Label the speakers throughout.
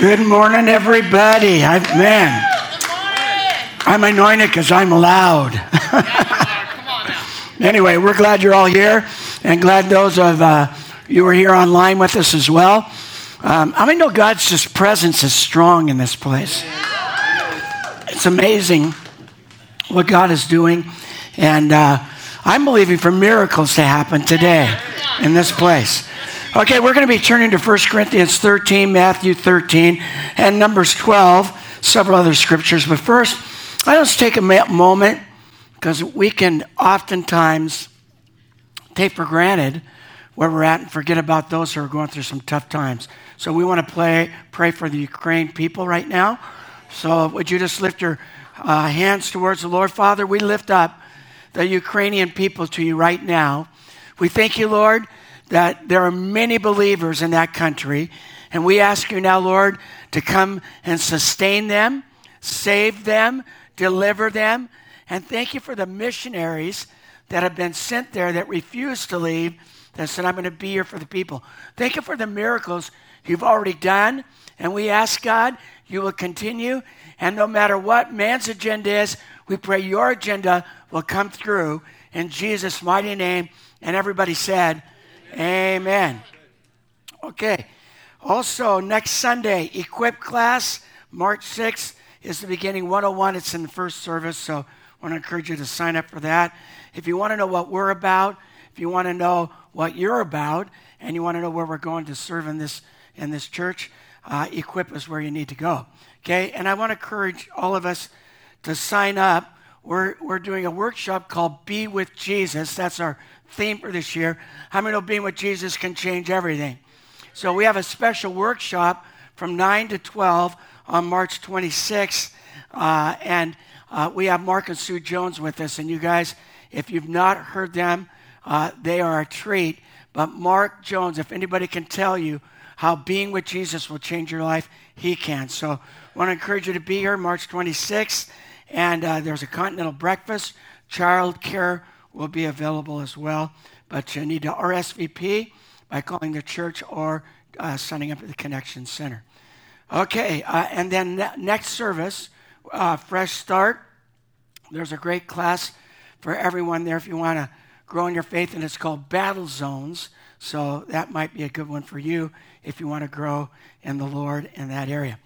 Speaker 1: Good morning, everybody. I, man, I'm anointed because I'm loud. anyway, we're glad you're all here and glad those of uh, you are here online with us as well. Um, I mean, know God's just presence is strong in this place. It's amazing what God is doing, and uh, I'm believing for miracles to happen today in this place. Okay, we're going to be turning to 1 Corinthians 13, Matthew 13, and Numbers 12, several other scriptures. But first, let's take a moment because we can oftentimes take for granted where we're at and forget about those who are going through some tough times. So we want to play, pray for the Ukraine people right now. So would you just lift your uh, hands towards the Lord? Father, we lift up the Ukrainian people to you right now. We thank you, Lord that there are many believers in that country. And we ask you now, Lord, to come and sustain them, save them, deliver them. And thank you for the missionaries that have been sent there that refuse to leave, that said, I'm going to be here for the people. Thank you for the miracles you've already done. And we ask, God, you will continue. And no matter what man's agenda is, we pray your agenda will come through in Jesus' mighty name. And everybody said, Amen. Okay. Also, next Sunday, equip class, March 6th, is the beginning 101. It's in the first service, so I want to encourage you to sign up for that. If you want to know what we're about, if you want to know what you're about, and you want to know where we're going to serve in this in this church, uh, equip is where you need to go. Okay, and I want to encourage all of us to sign up. We're, we're doing a workshop called Be with Jesus. That's our theme for this year. How many know being with Jesus can change everything? So we have a special workshop from 9 to 12 on March 26th. Uh, and uh, we have Mark and Sue Jones with us. And you guys, if you've not heard them, uh, they are a treat. But Mark Jones, if anybody can tell you how being with Jesus will change your life, he can. So I want to encourage you to be here March 26th. And uh, there's a continental breakfast, child care will be available as well. But you need to RSVP by calling the church or uh, signing up at the Connection Center. Okay, uh, and then ne- next service, uh, Fresh Start. There's a great class for everyone there if you want to grow in your faith, and it's called Battle Zones. So that might be a good one for you if you want to grow in the Lord in that area.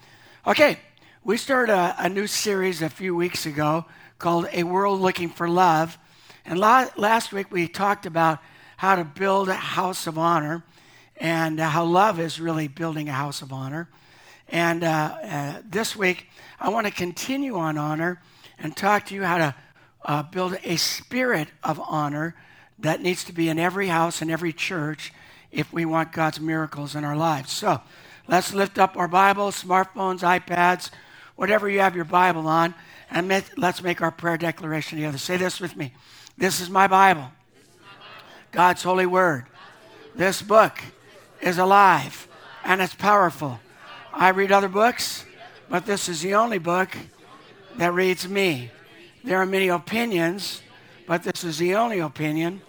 Speaker 1: Okay, we started a, a new series a few weeks ago called A World Looking for Love. And last week we talked about how to build a house of honor and uh, how love is really building a house of honor. And uh, uh, this week I want to continue on honor and talk to you how to uh, build a spirit of honor that needs to be in every house and every church if we want God's miracles in our lives. So let's lift up our Bibles, smartphones, iPads, whatever you have your Bible on, and let's make our prayer declaration together. Say this with me. This is my Bible, God's holy word. This book is alive and it's powerful. I read other books, but this is the only book that reads me. There are many opinions, but this is the only opinion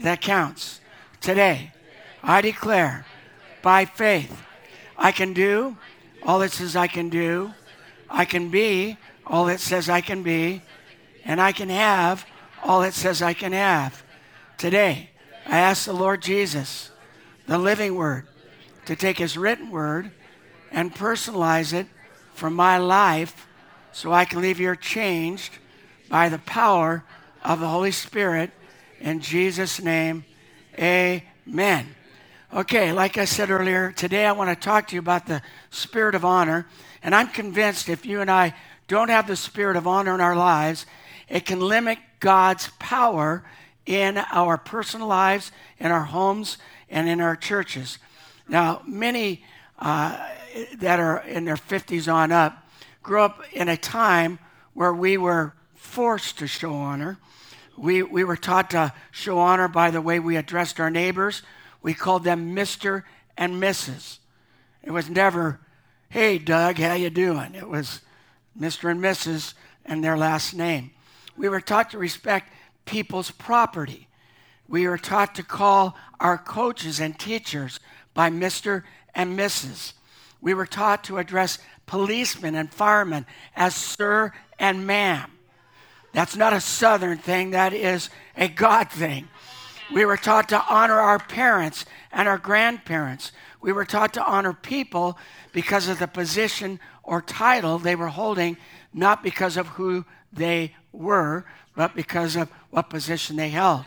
Speaker 1: that counts. Today, I declare by faith, I can do all it says I can do, I can be all it says I can be, and I can have all it says I can have. Today, I ask the Lord Jesus, the living word, to take his written word and personalize it for my life so I can leave here changed by the power of the Holy Spirit. In Jesus' name, amen. Okay, like I said earlier, today I want to talk to you about the spirit of honor. And I'm convinced if you and I don't have the spirit of honor in our lives, it can limit God's power in our personal lives, in our homes, and in our churches. Now, many uh, that are in their 50s on up grew up in a time where we were forced to show honor. We, we were taught to show honor by the way we addressed our neighbors. We called them Mr. and Mrs. It was never, hey, Doug, how you doing? It was Mr. and Mrs. and their last name. We were taught to respect people's property. We were taught to call our coaches and teachers by Mr. and Mrs. We were taught to address policemen and firemen as sir and ma'am. That's not a Southern thing, that is a God thing. We were taught to honor our parents and our grandparents. We were taught to honor people because of the position or title they were holding, not because of who they were, but because of what position they held.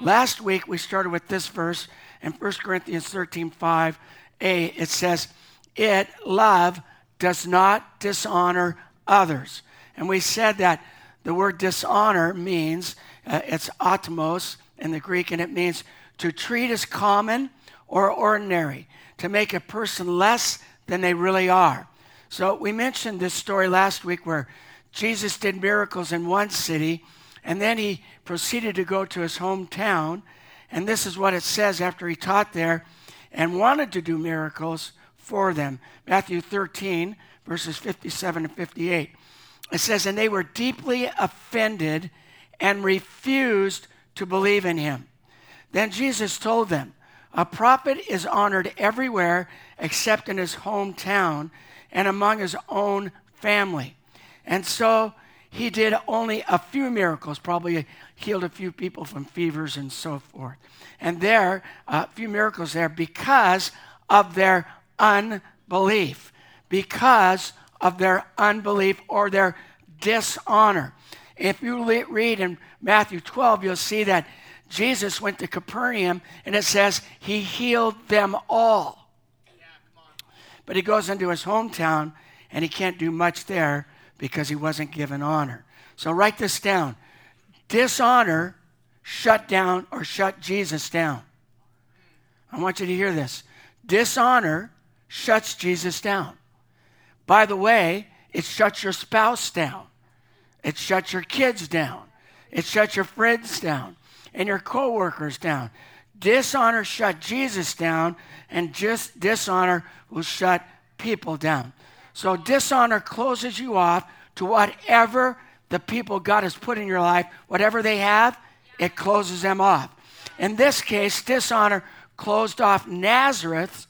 Speaker 1: Last week we started with this verse in 1 Corinthians 13 5a. It says, It, love, does not dishonor others. And we said that the word dishonor means, uh, it's atomos in the Greek, and it means to treat as common or ordinary, to make a person less than they really are. So we mentioned this story last week where Jesus did miracles in one city, and then he proceeded to go to his hometown. And this is what it says after he taught there and wanted to do miracles for them. Matthew 13, verses 57 and 58. It says, And they were deeply offended and refused to believe in him. Then Jesus told them, A prophet is honored everywhere except in his hometown and among his own family. And so he did only a few miracles, probably healed a few people from fevers and so forth. And there, a few miracles there because of their unbelief. Because of their unbelief or their dishonor. If you read in Matthew 12, you'll see that Jesus went to Capernaum and it says he healed them all. But he goes into his hometown and he can't do much there because he wasn't given honor. So write this down. Dishonor shut down or shut Jesus down. I want you to hear this. Dishonor shuts Jesus down. By the way, it shuts your spouse down. It shuts your kids down. It shuts your friends down and your coworkers down. Dishonor shut Jesus down, and just dishonor will shut people down. So dishonor closes you off to whatever the people God has put in your life, whatever they have, it closes them off. In this case, dishonor closed off Nazareth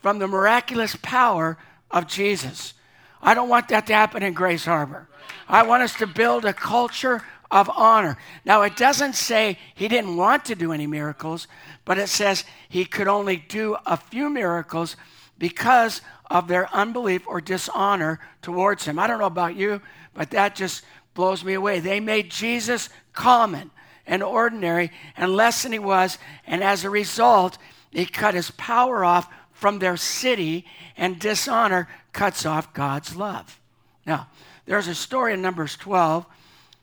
Speaker 1: from the miraculous power of Jesus. I don't want that to happen in Grace Harbor. I want us to build a culture of honor. Now, it doesn't say he didn't want to do any miracles, but it says he could only do a few miracles because of their unbelief or dishonor towards him. I don't know about you, but that just blows me away. They made Jesus common and ordinary and less than he was, and as a result, he cut his power off from their city, and dishonor cuts off God's love. Now, there's a story in Numbers 12.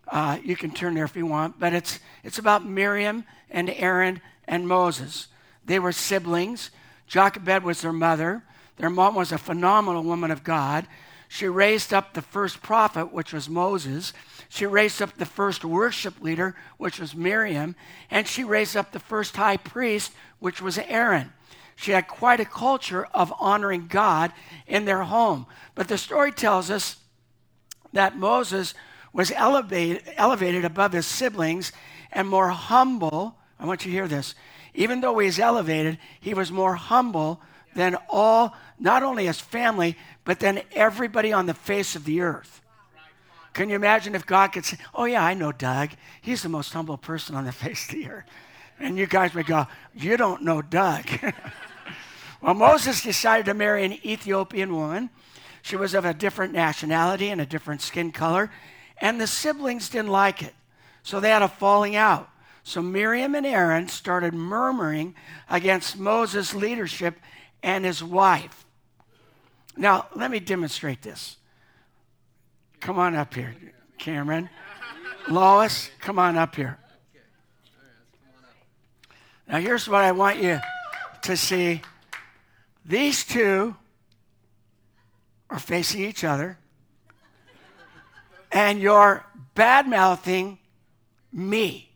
Speaker 1: Uh, you can turn there if you want, but it's, it's about Miriam and Aaron and Moses. They were siblings. Jochebed was their mother. Their mom was a phenomenal woman of God. She raised up the first prophet, which was Moses. She raised up the first worship leader, which was Miriam. And she raised up the first high priest, which was Aaron. She had quite a culture of honoring God in their home. But the story tells us that Moses was elevated, elevated above his siblings and more humble. I want you to hear this. Even though he elevated, he was more humble than all, not only his family, but then everybody on the face of the earth. Can you imagine if God could say, Oh, yeah, I know Doug. He's the most humble person on the face of the earth. And you guys would go, You don't know Doug. well, Moses decided to marry an Ethiopian woman. She was of a different nationality and a different skin color. And the siblings didn't like it. So they had a falling out. So Miriam and Aaron started murmuring against Moses' leadership and his wife. Now, let me demonstrate this. Come on up here, Cameron. Lois, come on up here. Now, here's what I want you to see. These two are facing each other, and you're bad mouthing me.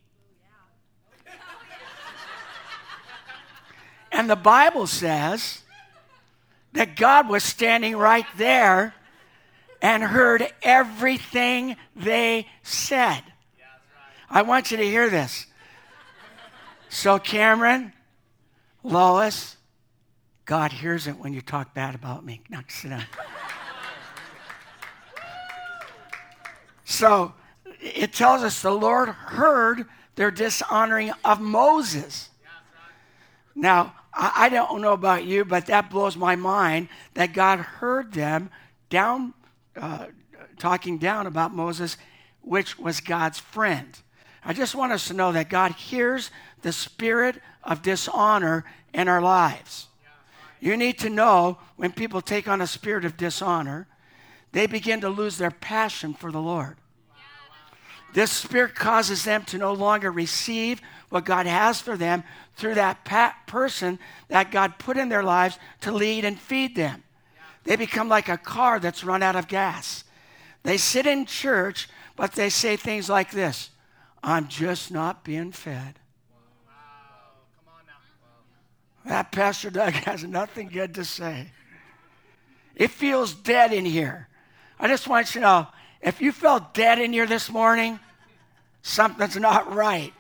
Speaker 1: And the Bible says that God was standing right there and heard everything they said. I want you to hear this. So, Cameron, Lois, God hears it when you talk bad about me. Now sit down. so it tells us the Lord heard their dishonoring of Moses. Now, I, don't know about you, but that blows my mind that God heard them down, uh, talking down about Moses, which was God's friend. I just want us to know that God hears the spirit of dishonor in our lives. You need to know when people take on a spirit of dishonor, they begin to lose their passion for the Lord. This spirit causes them to no longer receive what God has for them through that person that God put in their lives to lead and feed them. They become like a car that's run out of gas. They sit in church, but they say things like this I'm just not being fed. That Pastor Doug has nothing good to say. It feels dead in here. I just want you to know if you felt dead in here this morning, something's not right.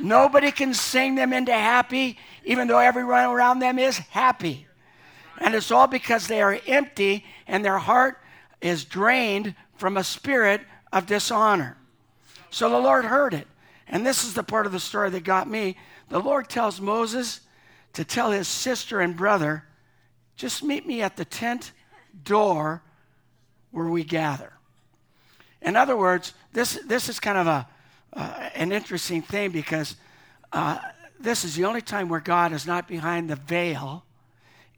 Speaker 1: Nobody can sing them into happy, even though everyone around them is happy. And it's all because they are empty and their heart is drained from a spirit of dishonor. So the Lord heard it. And this is the part of the story that got me. The Lord tells Moses to tell his sister and brother, just meet me at the tent door where we gather. In other words, this, this is kind of a, uh, an interesting thing because uh, this is the only time where God is not behind the veil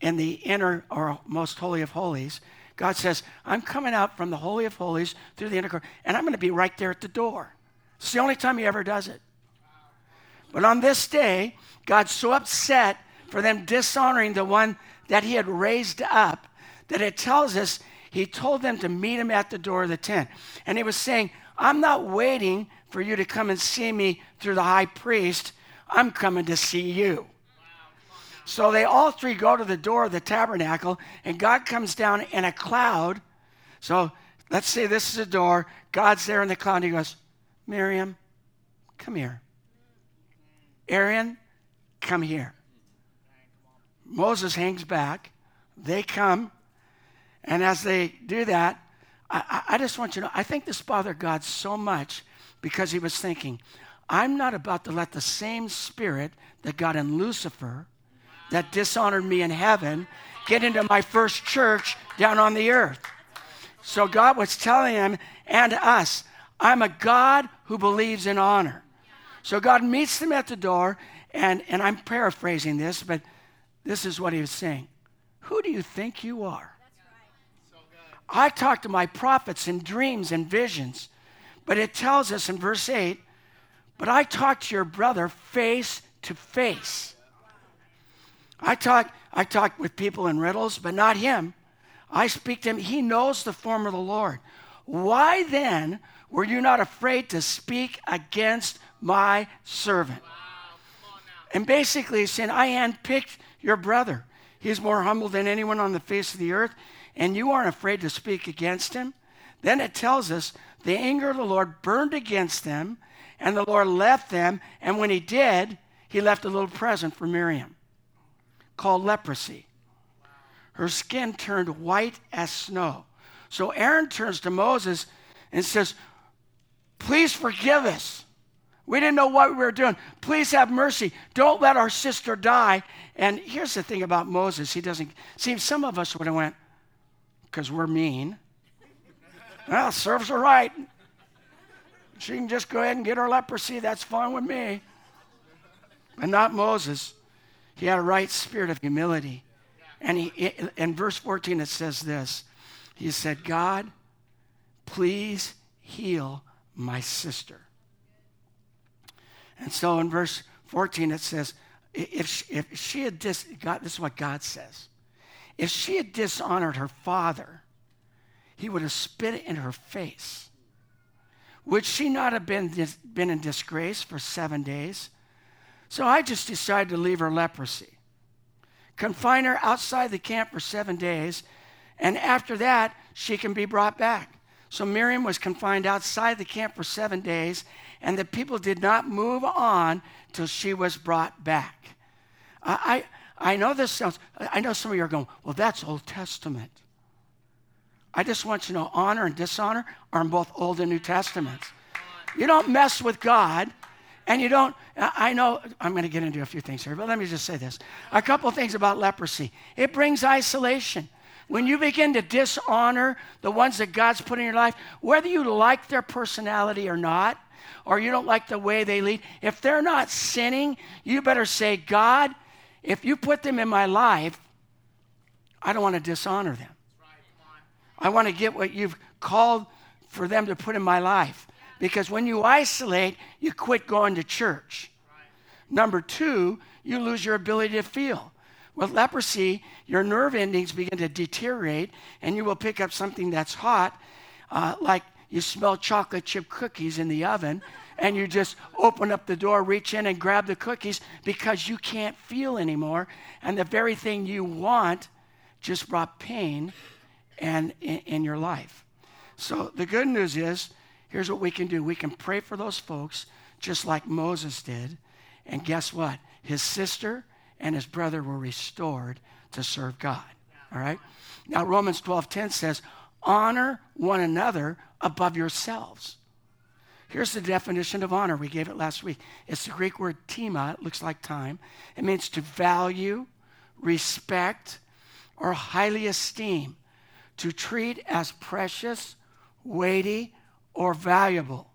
Speaker 1: in the inner or most holy of holies. God says, I'm coming out from the Holy of Holies through the inner court, and I'm going to be right there at the door. It's the only time he ever does it. But on this day, God's so upset for them dishonoring the one that he had raised up that it tells us he told them to meet him at the door of the tent. And he was saying, I'm not waiting for you to come and see me through the high priest. I'm coming to see you. So they all three go to the door of the tabernacle, and God comes down in a cloud. So let's say this is a door. God's there in the cloud. He goes, Miriam, come here. Aaron, come here. Moses hangs back. They come. And as they do that, I, I, just want you to know, I think this bothered God so much because he was thinking, I'm not about to let the same spirit that got in Lucifer, that dishonored me in heaven, get into my first church down on the earth. So God was telling him and us, I'm a God who believes in honor. So God meets them at the door, and, and I'm paraphrasing this, but this is what he was saying Who do you think you are? I talk to my prophets in dreams and visions, but it tells us in verse 8, but I talk to your brother face to face. I talk, I talk with people in riddles, but not him. I speak to him. He knows the form of the Lord. Why then were you not afraid to speak against my servant? And basically, he's saying, I handpicked your brother. He's more humble than anyone on the face of the earth, and you aren't afraid to speak against him. Then it tells us the anger of the Lord burned against them, and the Lord left them. And when he did, he left a little present for Miriam called leprosy. Her skin turned white as snow. So Aaron turns to Moses and says, Please forgive us. We didn't know what we were doing. Please have mercy. Don't let our sister die. And here's the thing about Moses. He doesn't see some of us would have went, because we're mean. well, serves her right. She can just go ahead and get her leprosy. That's fine with me. But not Moses. He had a right spirit of humility. And he, in verse 14, it says this He said, God, please heal my sister. And so in verse 14, it says, if she, if she had dis, God, this is what God says. If she had dishonored her father, he would have spit it in her face. Would she not have been, been in disgrace for seven days? So I just decided to leave her leprosy, confine her outside the camp for seven days, and after that, she can be brought back. So Miriam was confined outside the camp for seven days, and the people did not move on till she was brought back. I, I know this sounds, I know some of you are going, well, that's Old Testament. I just want you to know honor and dishonor are in both Old and New Testaments. You don't mess with God, and you don't. I know I'm going to get into a few things here, but let me just say this. A couple things about leprosy it brings isolation. When you begin to dishonor the ones that God's put in your life, whether you like their personality or not, or you don't like the way they lead, if they're not sinning, you better say, God, if you put them in my life, I don't want to dishonor them. I want to get what you've called for them to put in my life. Because when you isolate, you quit going to church. Number two, you lose your ability to feel. With leprosy, your nerve endings begin to deteriorate, and you will pick up something that's hot, uh, like you smell chocolate chip cookies in the oven, and you just open up the door, reach in, and grab the cookies because you can't feel anymore. And the very thing you want just brought pain and in, in your life. So the good news is here's what we can do we can pray for those folks just like Moses did. And guess what? His sister and his brother were restored to serve God. All right? Now Romans 12:10 says, "Honor one another above yourselves." Here's the definition of honor. We gave it last week. It's the Greek word tima. It looks like time. It means to value, respect, or highly esteem to treat as precious, weighty, or valuable.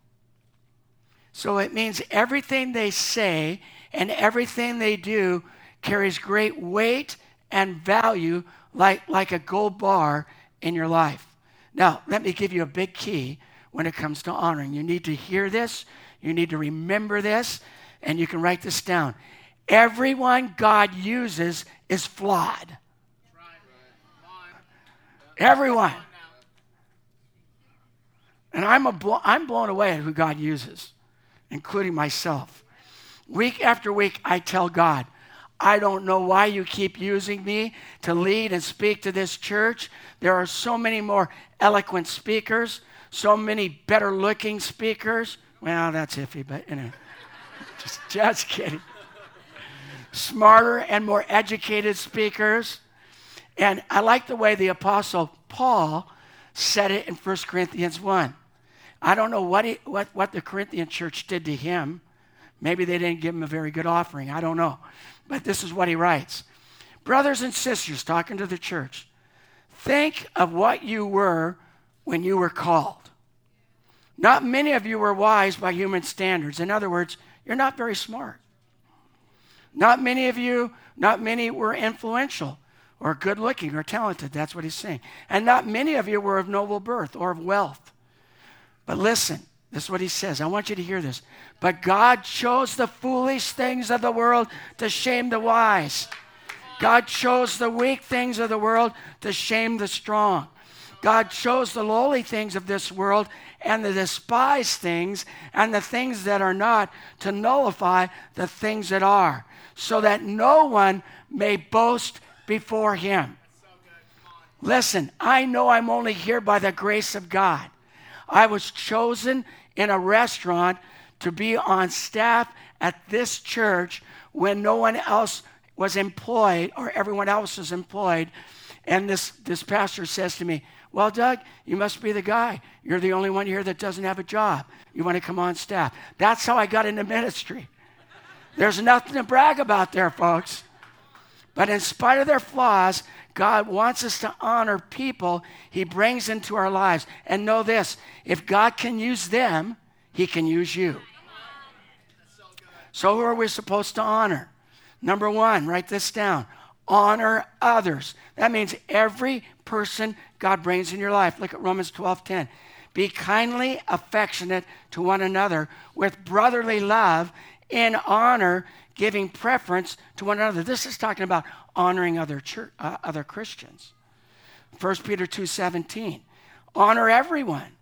Speaker 1: So it means everything they say and everything they do carries great weight and value like, like a gold bar in your life. Now, let me give you a big key when it comes to honoring. You need to hear this, you need to remember this, and you can write this down. Everyone God uses is flawed. Everyone. And I'm, a, I'm blown away at who God uses, including myself. Week after week, I tell God, I don't know why you keep using me to lead and speak to this church. There are so many more eloquent speakers, so many better looking speakers. Well, that's iffy, but you know, just, just kidding. Smarter and more educated speakers. And I like the way the Apostle Paul said it in 1 Corinthians 1. I don't know what, he, what, what the Corinthian church did to him. Maybe they didn't give him a very good offering. I don't know. But this is what he writes Brothers and sisters, talking to the church, think of what you were when you were called. Not many of you were wise by human standards. In other words, you're not very smart. Not many of you, not many were influential or good looking or talented. That's what he's saying. And not many of you were of noble birth or of wealth. But listen, this is what he says. I want you to hear this. But God chose the foolish things of the world to shame the wise. God chose the weak things of the world to shame the strong. God chose the lowly things of this world and the despised things and the things that are not to nullify the things that are, so that no one may boast before Him. Listen, I know I'm only here by the grace of God. I was chosen in a restaurant to be on staff at this church when no one else was employed or everyone else was employed. And this, this pastor says to me, Well, Doug, you must be the guy. You're the only one here that doesn't have a job. You want to come on staff. That's how I got into ministry. There's nothing to brag about there, folks. But in spite of their flaws, God wants us to honor people He brings into our lives. And know this if God can use them, He can use you. So, who are we supposed to honor? Number one, write this down honor others. That means every person God brings in your life. Look at Romans 12 10. Be kindly affectionate to one another with brotherly love in honor giving preference to one another. This is talking about honoring other, church, uh, other Christians. 1 Peter 2.17, honor everyone.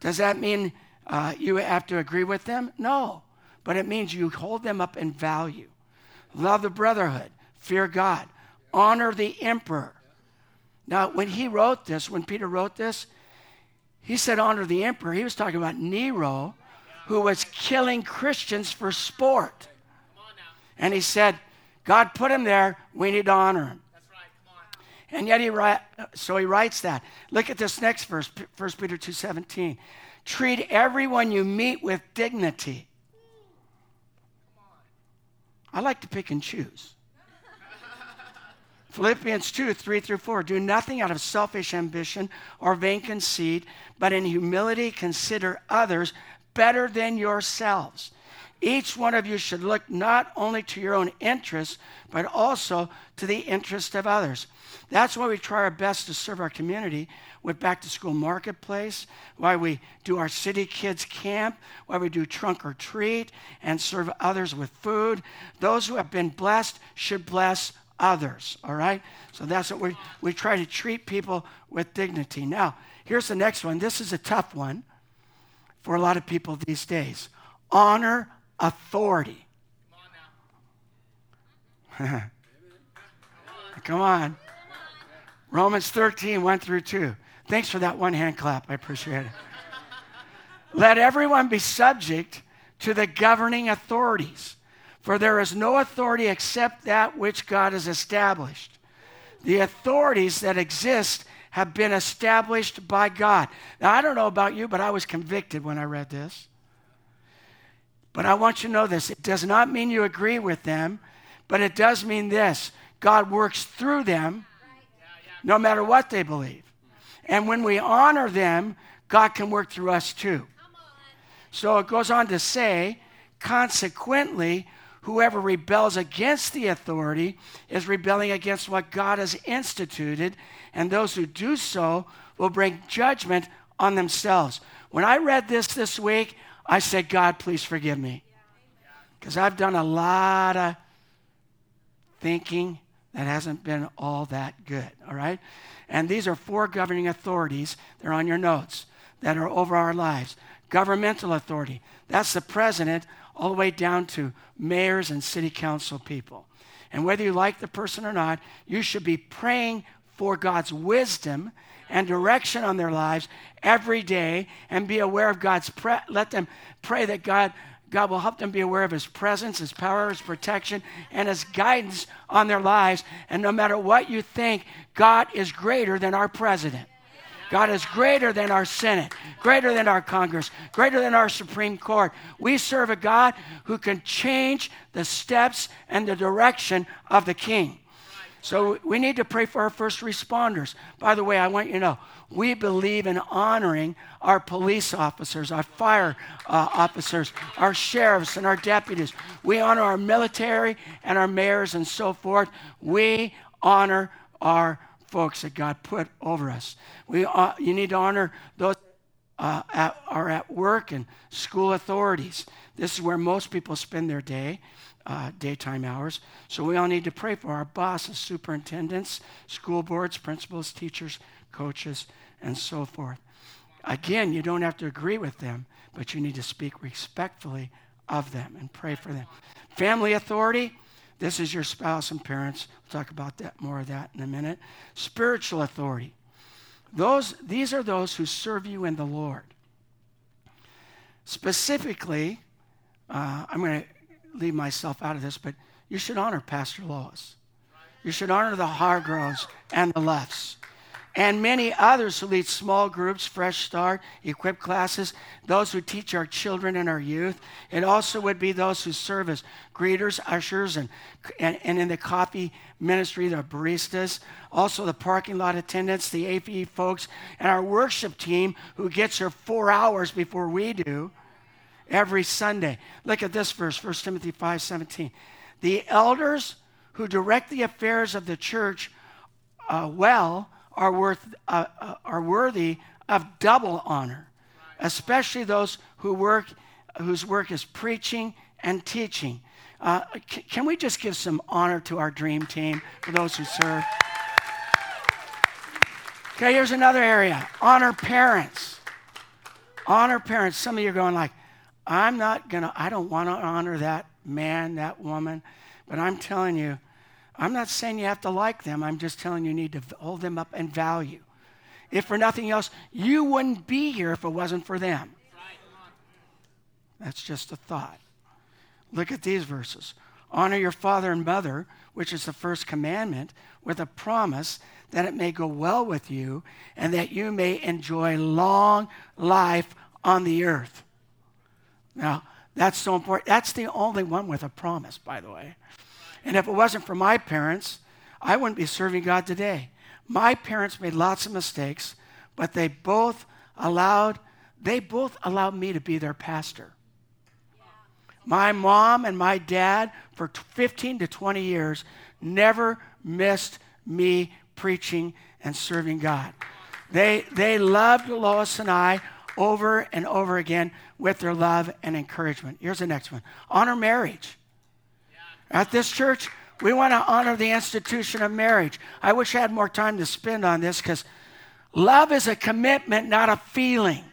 Speaker 1: Does that mean uh, you have to agree with them? No, but it means you hold them up in value. Love the brotherhood, fear God, honor the emperor. Now, when he wrote this, when Peter wrote this, he said honor the emperor. He was talking about Nero, who was killing Christians for sport. And he said, God put him there. We need to honor him. And yet he write, so he writes that. Look at this next verse, 1 Peter 2:17. Treat everyone you meet with dignity. I like to pick and choose. Philippians 2 3 through 4. Do nothing out of selfish ambition or vain conceit, but in humility consider others better than yourselves. Each one of you should look not only to your own interests, but also to the interest of others. That's why we try our best to serve our community with back to school marketplace, why we do our city kids camp, why we do trunk or treat and serve others with food. Those who have been blessed should bless others, all right? So that's what we, we try to treat people with dignity. Now, here's the next one. This is a tough one for a lot of people these days honor authority. Come on. Romans 13, 1 through 2. Thanks for that one hand clap. I appreciate it. Let everyone be subject to the governing authorities, for there is no authority except that which God has established. The authorities that exist have been established by God. Now, I don't know about you, but I was convicted when I read this. But I want you to know this it does not mean you agree with them, but it does mean this God works through them no matter what they believe. And when we honor them, God can work through us too. So it goes on to say, consequently, whoever rebels against the authority is rebelling against what God has instituted, and those who do so will bring judgment on themselves. When I read this this week, I said, God, please forgive me. Because I've done a lot of thinking that hasn't been all that good, all right? And these are four governing authorities. They're on your notes that are over our lives. Governmental authority, that's the president, all the way down to mayors and city council people. And whether you like the person or not, you should be praying for God's wisdom and direction on their lives every day and be aware of God's pre- let them pray that God God will help them be aware of his presence, his power, his protection, and his guidance on their lives. And no matter what you think, God is greater than our president. God is greater than our Senate, greater than our Congress, greater than our Supreme Court. We serve a God who can change the steps and the direction of the King. So we need to pray for our first responders. By the way, I want you to know we believe in honoring our police officers, our fire uh, officers, our sheriffs, and our deputies. We honor our military and our mayors and so forth. We honor our folks that God put over us. We, uh, you need to honor those uh, at, are at work and school authorities. This is where most people spend their day uh, daytime hours. So we all need to pray for our bosses, superintendents, school boards, principals, teachers, coaches, and so forth. Again, you don't have to agree with them, but you need to speak respectfully of them and pray for them. Family authority, this is your spouse and parents. We'll talk about that more of that in a minute. Spiritual authority. Those, these are those who serve you in the Lord. Specifically, uh, I'm going to leave myself out of this, but you should honor Pastor Lois. You should honor the Hargroves and the Lefts and many others who lead small groups, Fresh Start, Equip classes, those who teach our children and our youth. It also would be those who serve as greeters, ushers, and, and, and in the coffee ministry, the baristas, also the parking lot attendants, the APE folks, and our worship team who gets here four hours before we do every Sunday. Look at this verse, 1 Timothy 5 17. The elders who direct the affairs of the church uh, well are, worth, uh, uh, are worthy of double honor, especially those who work, whose work is preaching and teaching. Uh, c- can we just give some honor to our dream team for those who serve? Okay, here's another area honor parents. Honor parents. Some of you are going like, I'm not going to, I don't want to honor that man, that woman, but I'm telling you, I'm not saying you have to like them. I'm just telling you, you need to hold them up in value. If for nothing else, you wouldn't be here if it wasn't for them. That's just a thought. Look at these verses. Honor your father and mother, which is the first commandment, with a promise that it may go well with you and that you may enjoy long life on the earth. Now, that's so important. That's the only one with a promise, by the way. And if it wasn't for my parents, I wouldn't be serving God today. My parents made lots of mistakes, but they both allowed they both allowed me to be their pastor. My mom and my dad for 15 to 20 years never missed me preaching and serving God. They they loved Lois and I over and over again with their love and encouragement. Here's the next one. Honor marriage. At this church, we want to honor the institution of marriage. I wish I had more time to spend on this because love is a commitment, not a feeling.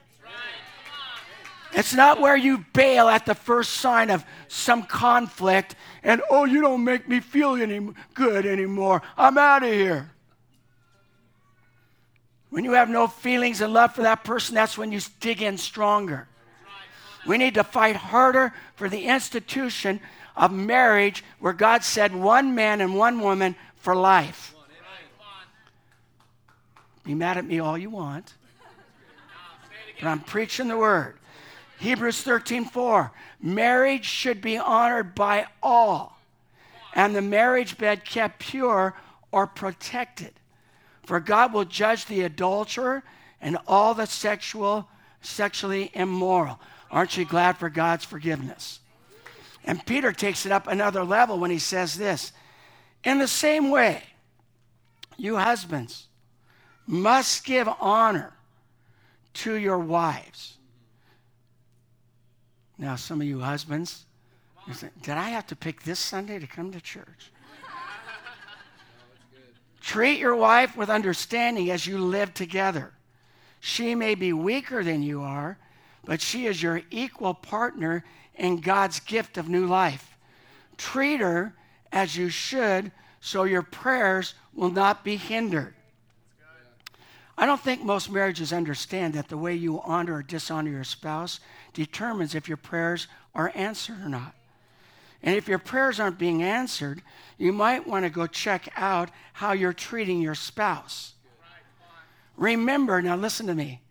Speaker 1: It's not where you bail at the first sign of some conflict and, oh, you don't make me feel any good anymore. I'm out of here. When you have no feelings and love for that person, that's when you dig in stronger. We need to fight harder for the institution of marriage where God said one man and one woman for life. Be mad at me all you want, but I'm preaching the word. Hebrews 13 4. Marriage should be honored by all, and the marriage bed kept pure or protected. For God will judge the adulterer and all the sexual, sexually immoral. Aren't you glad for God's forgiveness? And Peter takes it up another level when he says this In the same way, you husbands must give honor to your wives. Now, some of you husbands, you say, did I have to pick this Sunday to come to church? Treat your wife with understanding as you live together. She may be weaker than you are, but she is your equal partner in God's gift of new life. Treat her as you should so your prayers will not be hindered. I don't think most marriages understand that the way you honor or dishonor your spouse determines if your prayers are answered or not. And if your prayers aren't being answered, you might want to go check out how you're treating your spouse. Remember, now listen to me.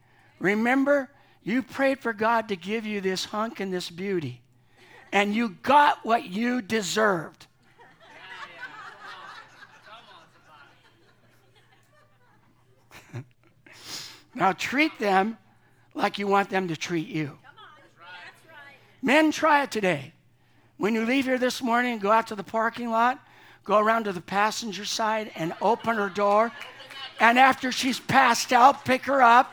Speaker 1: Remember, you prayed for God to give you this hunk and this beauty, and you got what you deserved. now treat them like you want them to treat you. Men, try it today. When you leave here this morning go out to the parking lot, go around to the passenger side and open her door. And after she's passed out, pick her up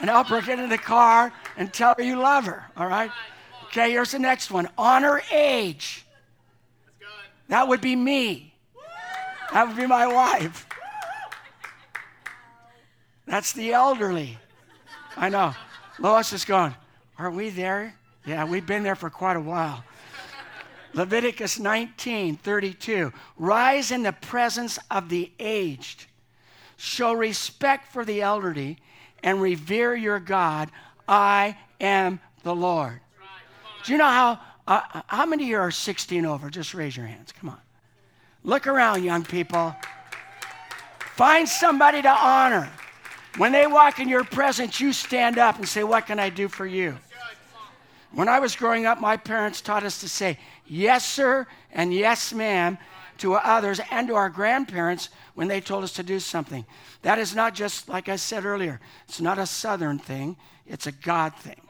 Speaker 1: and help her get in the car and tell her you love her. All right? Okay, here's the next one honor age. That would be me. That would be my wife. That's the elderly. I know. Lois is going, Are we there? Yeah, we've been there for quite a while. Leviticus 19 32. Rise in the presence of the aged. Show respect for the elderly and revere your God. I am the Lord. Do you know how, uh, how many of you are 16 over? Just raise your hands. Come on. Look around, young people. Find somebody to honor. When they walk in your presence, you stand up and say, What can I do for you? When I was growing up, my parents taught us to say, Yes, sir, and yes, ma'am, to others and to our grandparents when they told us to do something. That is not just, like I said earlier, it's not a southern thing, it's a God thing.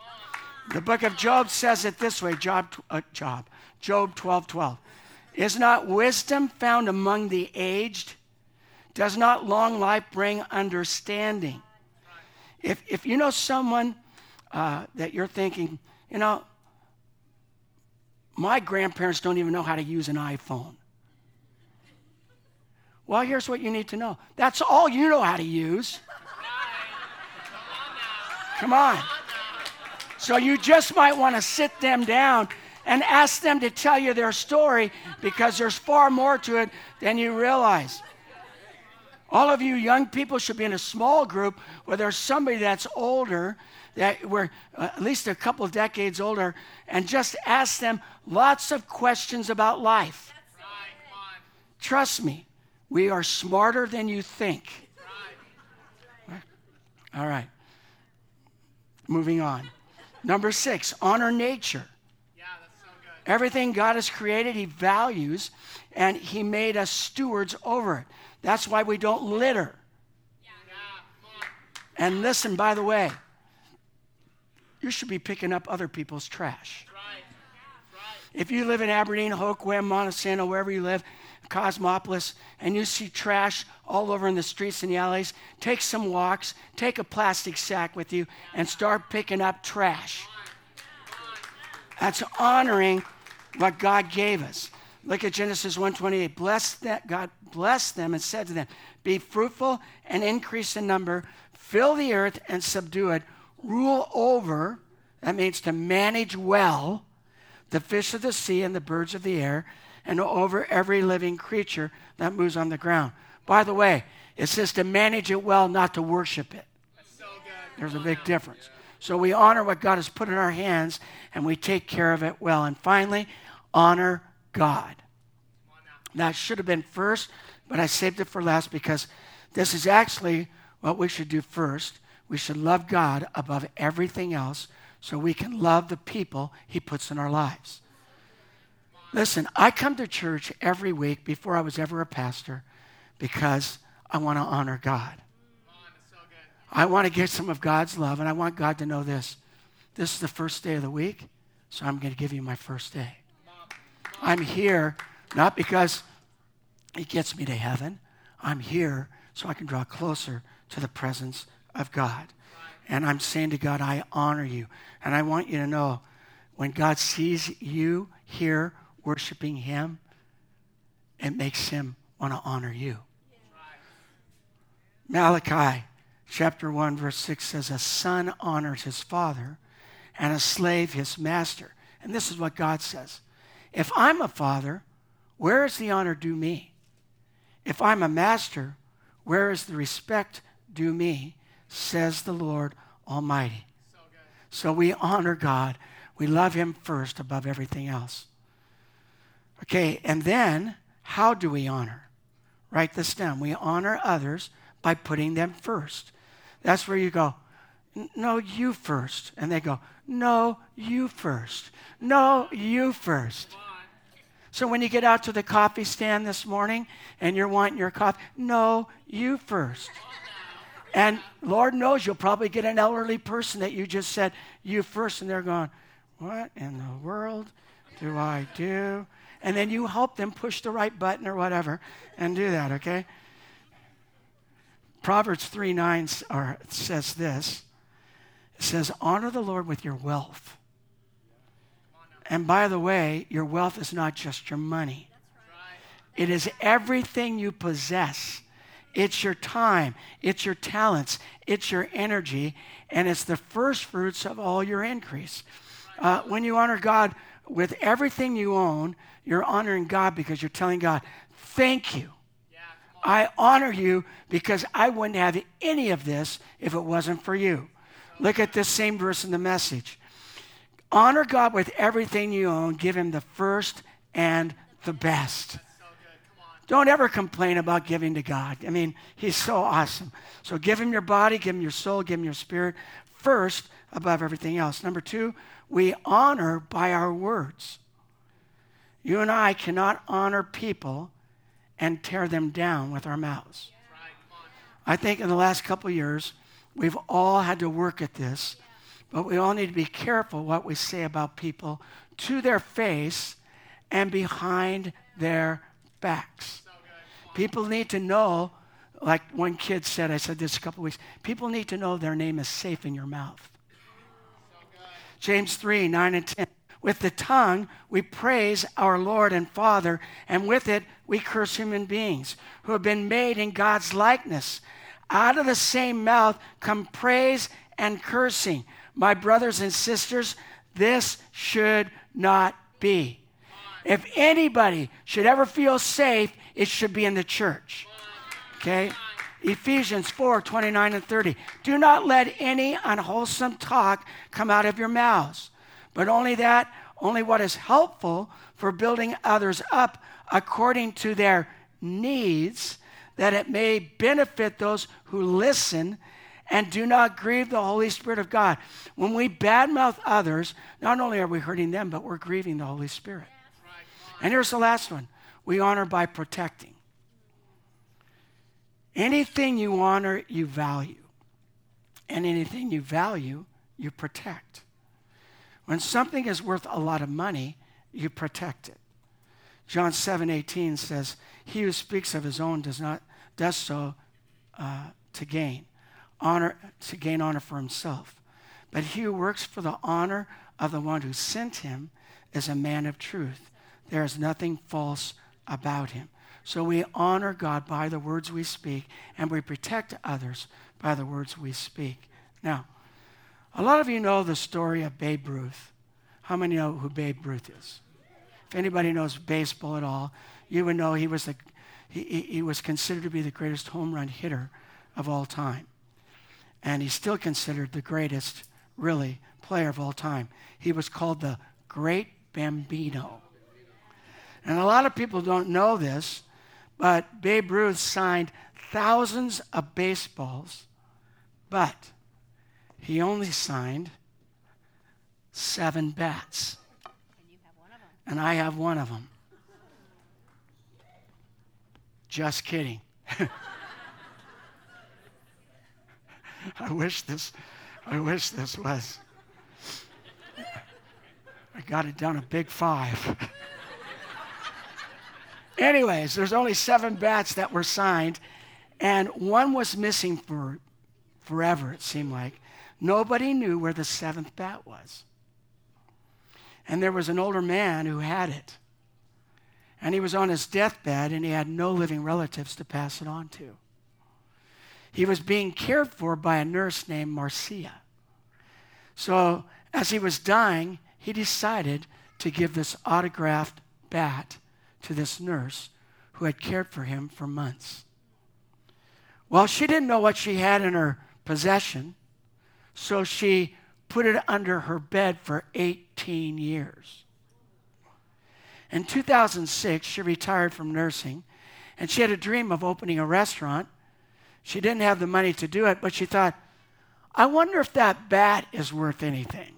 Speaker 1: The book of Job says it this way Job, uh, Job, Job 12 12. Is not wisdom found among the aged? Does not long life bring understanding? If, if you know someone uh, that you're thinking, you know, my grandparents don't even know how to use an iPhone. Well, here's what you need to know that's all you know how to use. Come on. So you just might want to sit them down and ask them to tell you their story because there's far more to it than you realize. All of you young people should be in a small group where there's somebody that's older, that we're uh, at least a couple of decades older, and just ask them lots of questions about life. Right. Trust me, we are smarter than you think. All right. Moving on. Number six, honor nature. Yeah, that's so good. Everything God has created, He values, and He made us stewards over it. That's why we don't litter. And listen, by the way, you should be picking up other people's trash. Right. Right. If you live in Aberdeen, Hoquiam, Montesano, wherever you live, Cosmopolis, and you see trash all over in the streets and the alleys, take some walks, take a plastic sack with you, and start picking up trash. That's honoring what God gave us. Look at Genesis 1:28. Bless that God blessed them and said to them, "Be fruitful and increase in number, fill the earth and subdue it, rule over." That means to manage well the fish of the sea and the birds of the air and over every living creature that moves on the ground. By the way, it says to manage it well, not to worship it. There's a big difference. So we honor what God has put in our hands and we take care of it well. And finally, honor God. That should have been first, but I saved it for last because this is actually what we should do first. We should love God above everything else so we can love the people He puts in our lives. Listen, I come to church every week before I was ever a pastor because I want to honor God. I want to get some of God's love, and I want God to know this. This is the first day of the week, so I'm going to give you my first day. I'm here not because it gets me to heaven, I'm here so I can draw closer to the presence of God. And I'm saying to God, I honor you. And I want you to know when God sees you here worshiping Him, it makes Him want to honor you. Malachi chapter 1, verse 6 says, A son honors his father, and a slave his master. And this is what God says If I'm a father, where is the honor due me? If I'm a master, where is the respect due me? Says the Lord Almighty. So, so we honor God. We love Him first above everything else. Okay, and then how do we honor? Write this down. We honor others by putting them first. That's where you go, no, you first. And they go, no, you first. No, you first. So when you get out to the coffee stand this morning and you're wanting your coffee, no, you first. And Lord knows you'll probably get an elderly person that you just said, you first, and they're going, What in the world do I do? And then you help them push the right button or whatever and do that, okay? Proverbs 3 9 or, says this it says, Honor the Lord with your wealth. And by the way, your wealth is not just your money, it is everything you possess. It's your time, it's your talents, it's your energy, and it's the first fruits of all your increase. Uh, when you honor God with everything you own, you're honoring God because you're telling God, thank you. I honor you because I wouldn't have any of this if it wasn't for you. Look at this same verse in the message. Honor God with everything you own, give Him the first and the best. Don't ever complain about giving to God. I mean, He's so awesome. So give Him your body, give Him your soul, give Him your spirit first above everything else. Number two, we honor by our words. You and I cannot honor people and tear them down with our mouths. I think in the last couple years, we've all had to work at this, but we all need to be careful what we say about people to their face and behind their backs. People need to know, like one kid said, I said this a couple weeks, people need to know their name is safe in your mouth. James 3 9 and 10. With the tongue, we praise our Lord and Father, and with it, we curse human beings who have been made in God's likeness. Out of the same mouth come praise and cursing. My brothers and sisters, this should not be. If anybody should ever feel safe, it should be in the church. Okay? Ephesians 4 29 and 30. Do not let any unwholesome talk come out of your mouths, but only that, only what is helpful for building others up according to their needs, that it may benefit those who listen and do not grieve the Holy Spirit of God. When we badmouth others, not only are we hurting them, but we're grieving the Holy Spirit. And here's the last one we honor by protecting. Anything you honor, you value. And anything you value, you protect. When something is worth a lot of money, you protect it. John 7 18 says, He who speaks of his own does not does so uh, to gain honor to gain honor for himself. But he who works for the honor of the one who sent him is a man of truth. There is nothing false about him. So we honor God by the words we speak, and we protect others by the words we speak. Now, a lot of you know the story of Babe Ruth. How many know who Babe Ruth is? If anybody knows baseball at all, you would know he was, the, he, he was considered to be the greatest home run hitter of all time. And he's still considered the greatest, really, player of all time. He was called the Great Bambino. And a lot of people don't know this, but Babe Ruth signed thousands of baseballs, but he only signed seven bats. And, and I have one of them. Just kidding. I wish this, I wish this was. I got it down a big five. Anyways, there's only seven bats that were signed, and one was missing for forever, it seemed like. Nobody knew where the seventh bat was. And there was an older man who had it. And he was on his deathbed, and he had no living relatives to pass it on to. He was being cared for by a nurse named Marcia. So, as he was dying, he decided to give this autographed bat to this nurse who had cared for him for months. Well, she didn't know what she had in her possession, so she put it under her bed for 18 years. In 2006, she retired from nursing, and she had a dream of opening a restaurant she didn't have the money to do it, but she thought, I wonder if that bat is worth anything.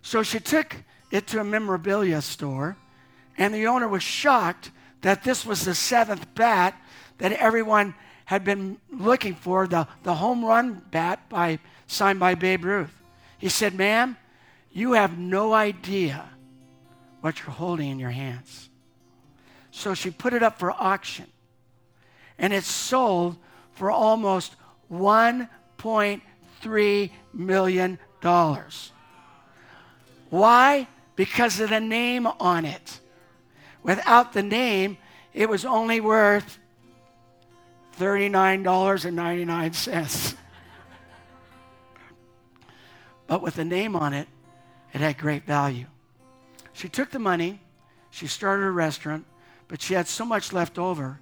Speaker 1: So she took it to a memorabilia store, and the owner was shocked that this was the seventh bat that everyone had been looking for, the, the home run bat by, signed by Babe Ruth. He said, Ma'am, you have no idea what you're holding in your hands. So she put it up for auction and it sold for almost $1.3 million. Why? Because of the name on it. Without the name, it was only worth $39.99. but with the name on it, it had great value. She took the money, she started a restaurant, but she had so much left over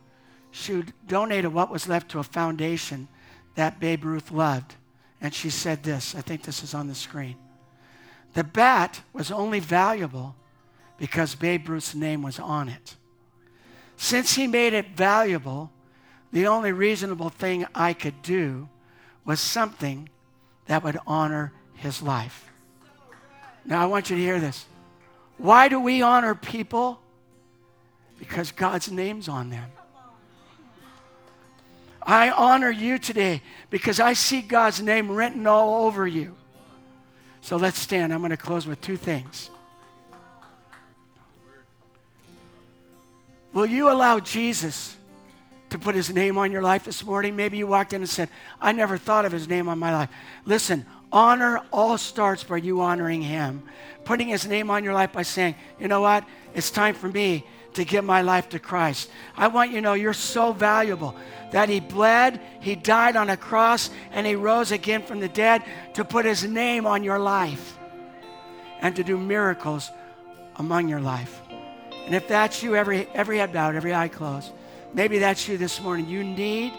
Speaker 1: she donated what was left to a foundation that Babe Ruth loved. And she said this I think this is on the screen. The bat was only valuable because Babe Ruth's name was on it. Since he made it valuable, the only reasonable thing I could do was something that would honor his life. Now, I want you to hear this. Why do we honor people? Because God's name's on them. I honor you today because I see God's name written all over you. So let's stand. I'm going to close with two things. Will you allow Jesus to put his name on your life this morning? Maybe you walked in and said, I never thought of his name on my life. Listen, honor all starts by you honoring him, putting his name on your life by saying, you know what? It's time for me to give my life to Christ. I want you to know you're so valuable that He bled, He died on a cross, and He rose again from the dead to put His name on your life and to do miracles among your life. And if that's you, every, every head bowed, every eye closed, Maybe that's you this morning. You need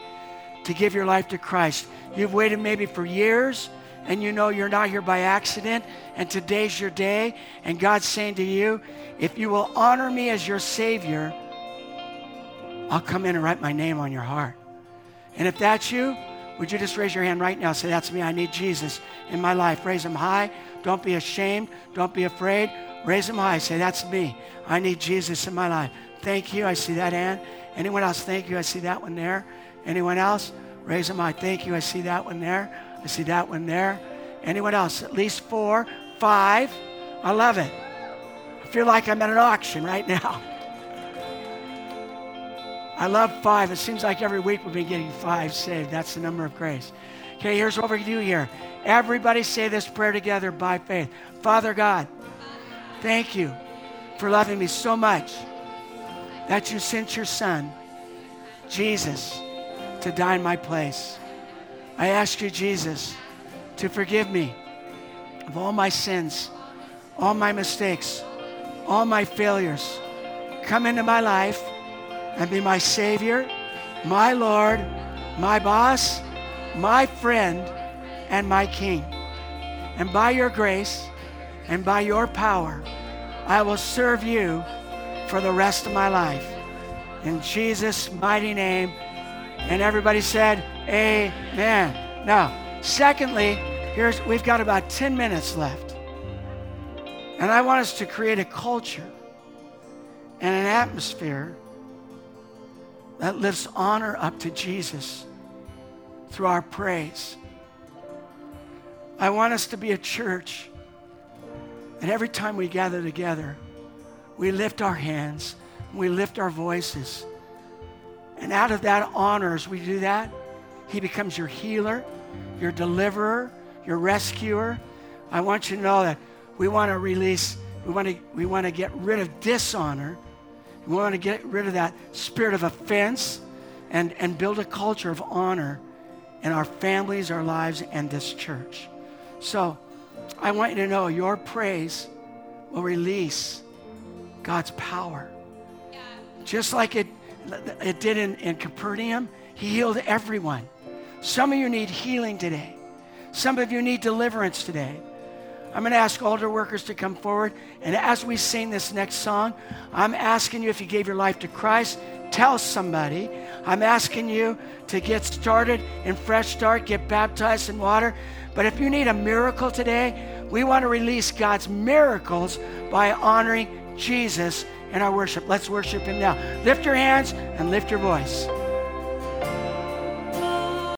Speaker 1: to give your life to Christ. You've waited maybe for years and you know you're not here by accident and today's your day and God's saying to you, if you will honor me as your Savior, I'll come in and write my name on your heart. And if that's you, would you just raise your hand right now? Say, That's me. I need Jesus in my life. Raise them high. Don't be ashamed. Don't be afraid. Raise them high. Say, That's me. I need Jesus in my life. Thank you. I see that hand. Anyone else? Thank you. I see that one there. Anyone else? Raise them high. Thank you. I see that one there. I see that one there. Anyone else? At least four, five. I love it. I feel like I'm at an auction right now. I love five. It seems like every week we've been getting five saved. That's the number of grace. Okay, here's what to do here. Everybody say this prayer together by faith. Father God, thank you for loving me so much that you sent your son, Jesus, to die in my place. I ask you, Jesus, to forgive me of all my sins, all my mistakes, all my failures. Come into my life and be my Savior, my Lord, my boss, my friend, and my King. And by your grace and by your power, I will serve you for the rest of my life. In Jesus' mighty name. And everybody said, Amen. Now, secondly, here's we've got about 10 minutes left. And I want us to create a culture and an atmosphere that lifts honor up to Jesus through our praise. I want us to be a church that every time we gather together, we lift our hands, we lift our voices. And out of that honor, as we do that, He becomes your healer, your deliverer, your rescuer. I want you to know that we want to release, we want to, we want to get rid of dishonor we want to get rid of that spirit of offense and, and build a culture of honor in our families, our lives, and this church. So I want you to know your praise will release God's power. Just like it, it did in, in Capernaum, He healed everyone. Some of you need healing today. Some of you need deliverance today. I'm going to ask altar workers to come forward. And as we sing this next song, I'm asking you if you gave your life to Christ, tell somebody. I'm asking you to get started in Fresh Start, get baptized in water. But if you need a miracle today, we want to release God's miracles by honoring Jesus in our worship. Let's worship Him now. Lift your hands and lift your voice.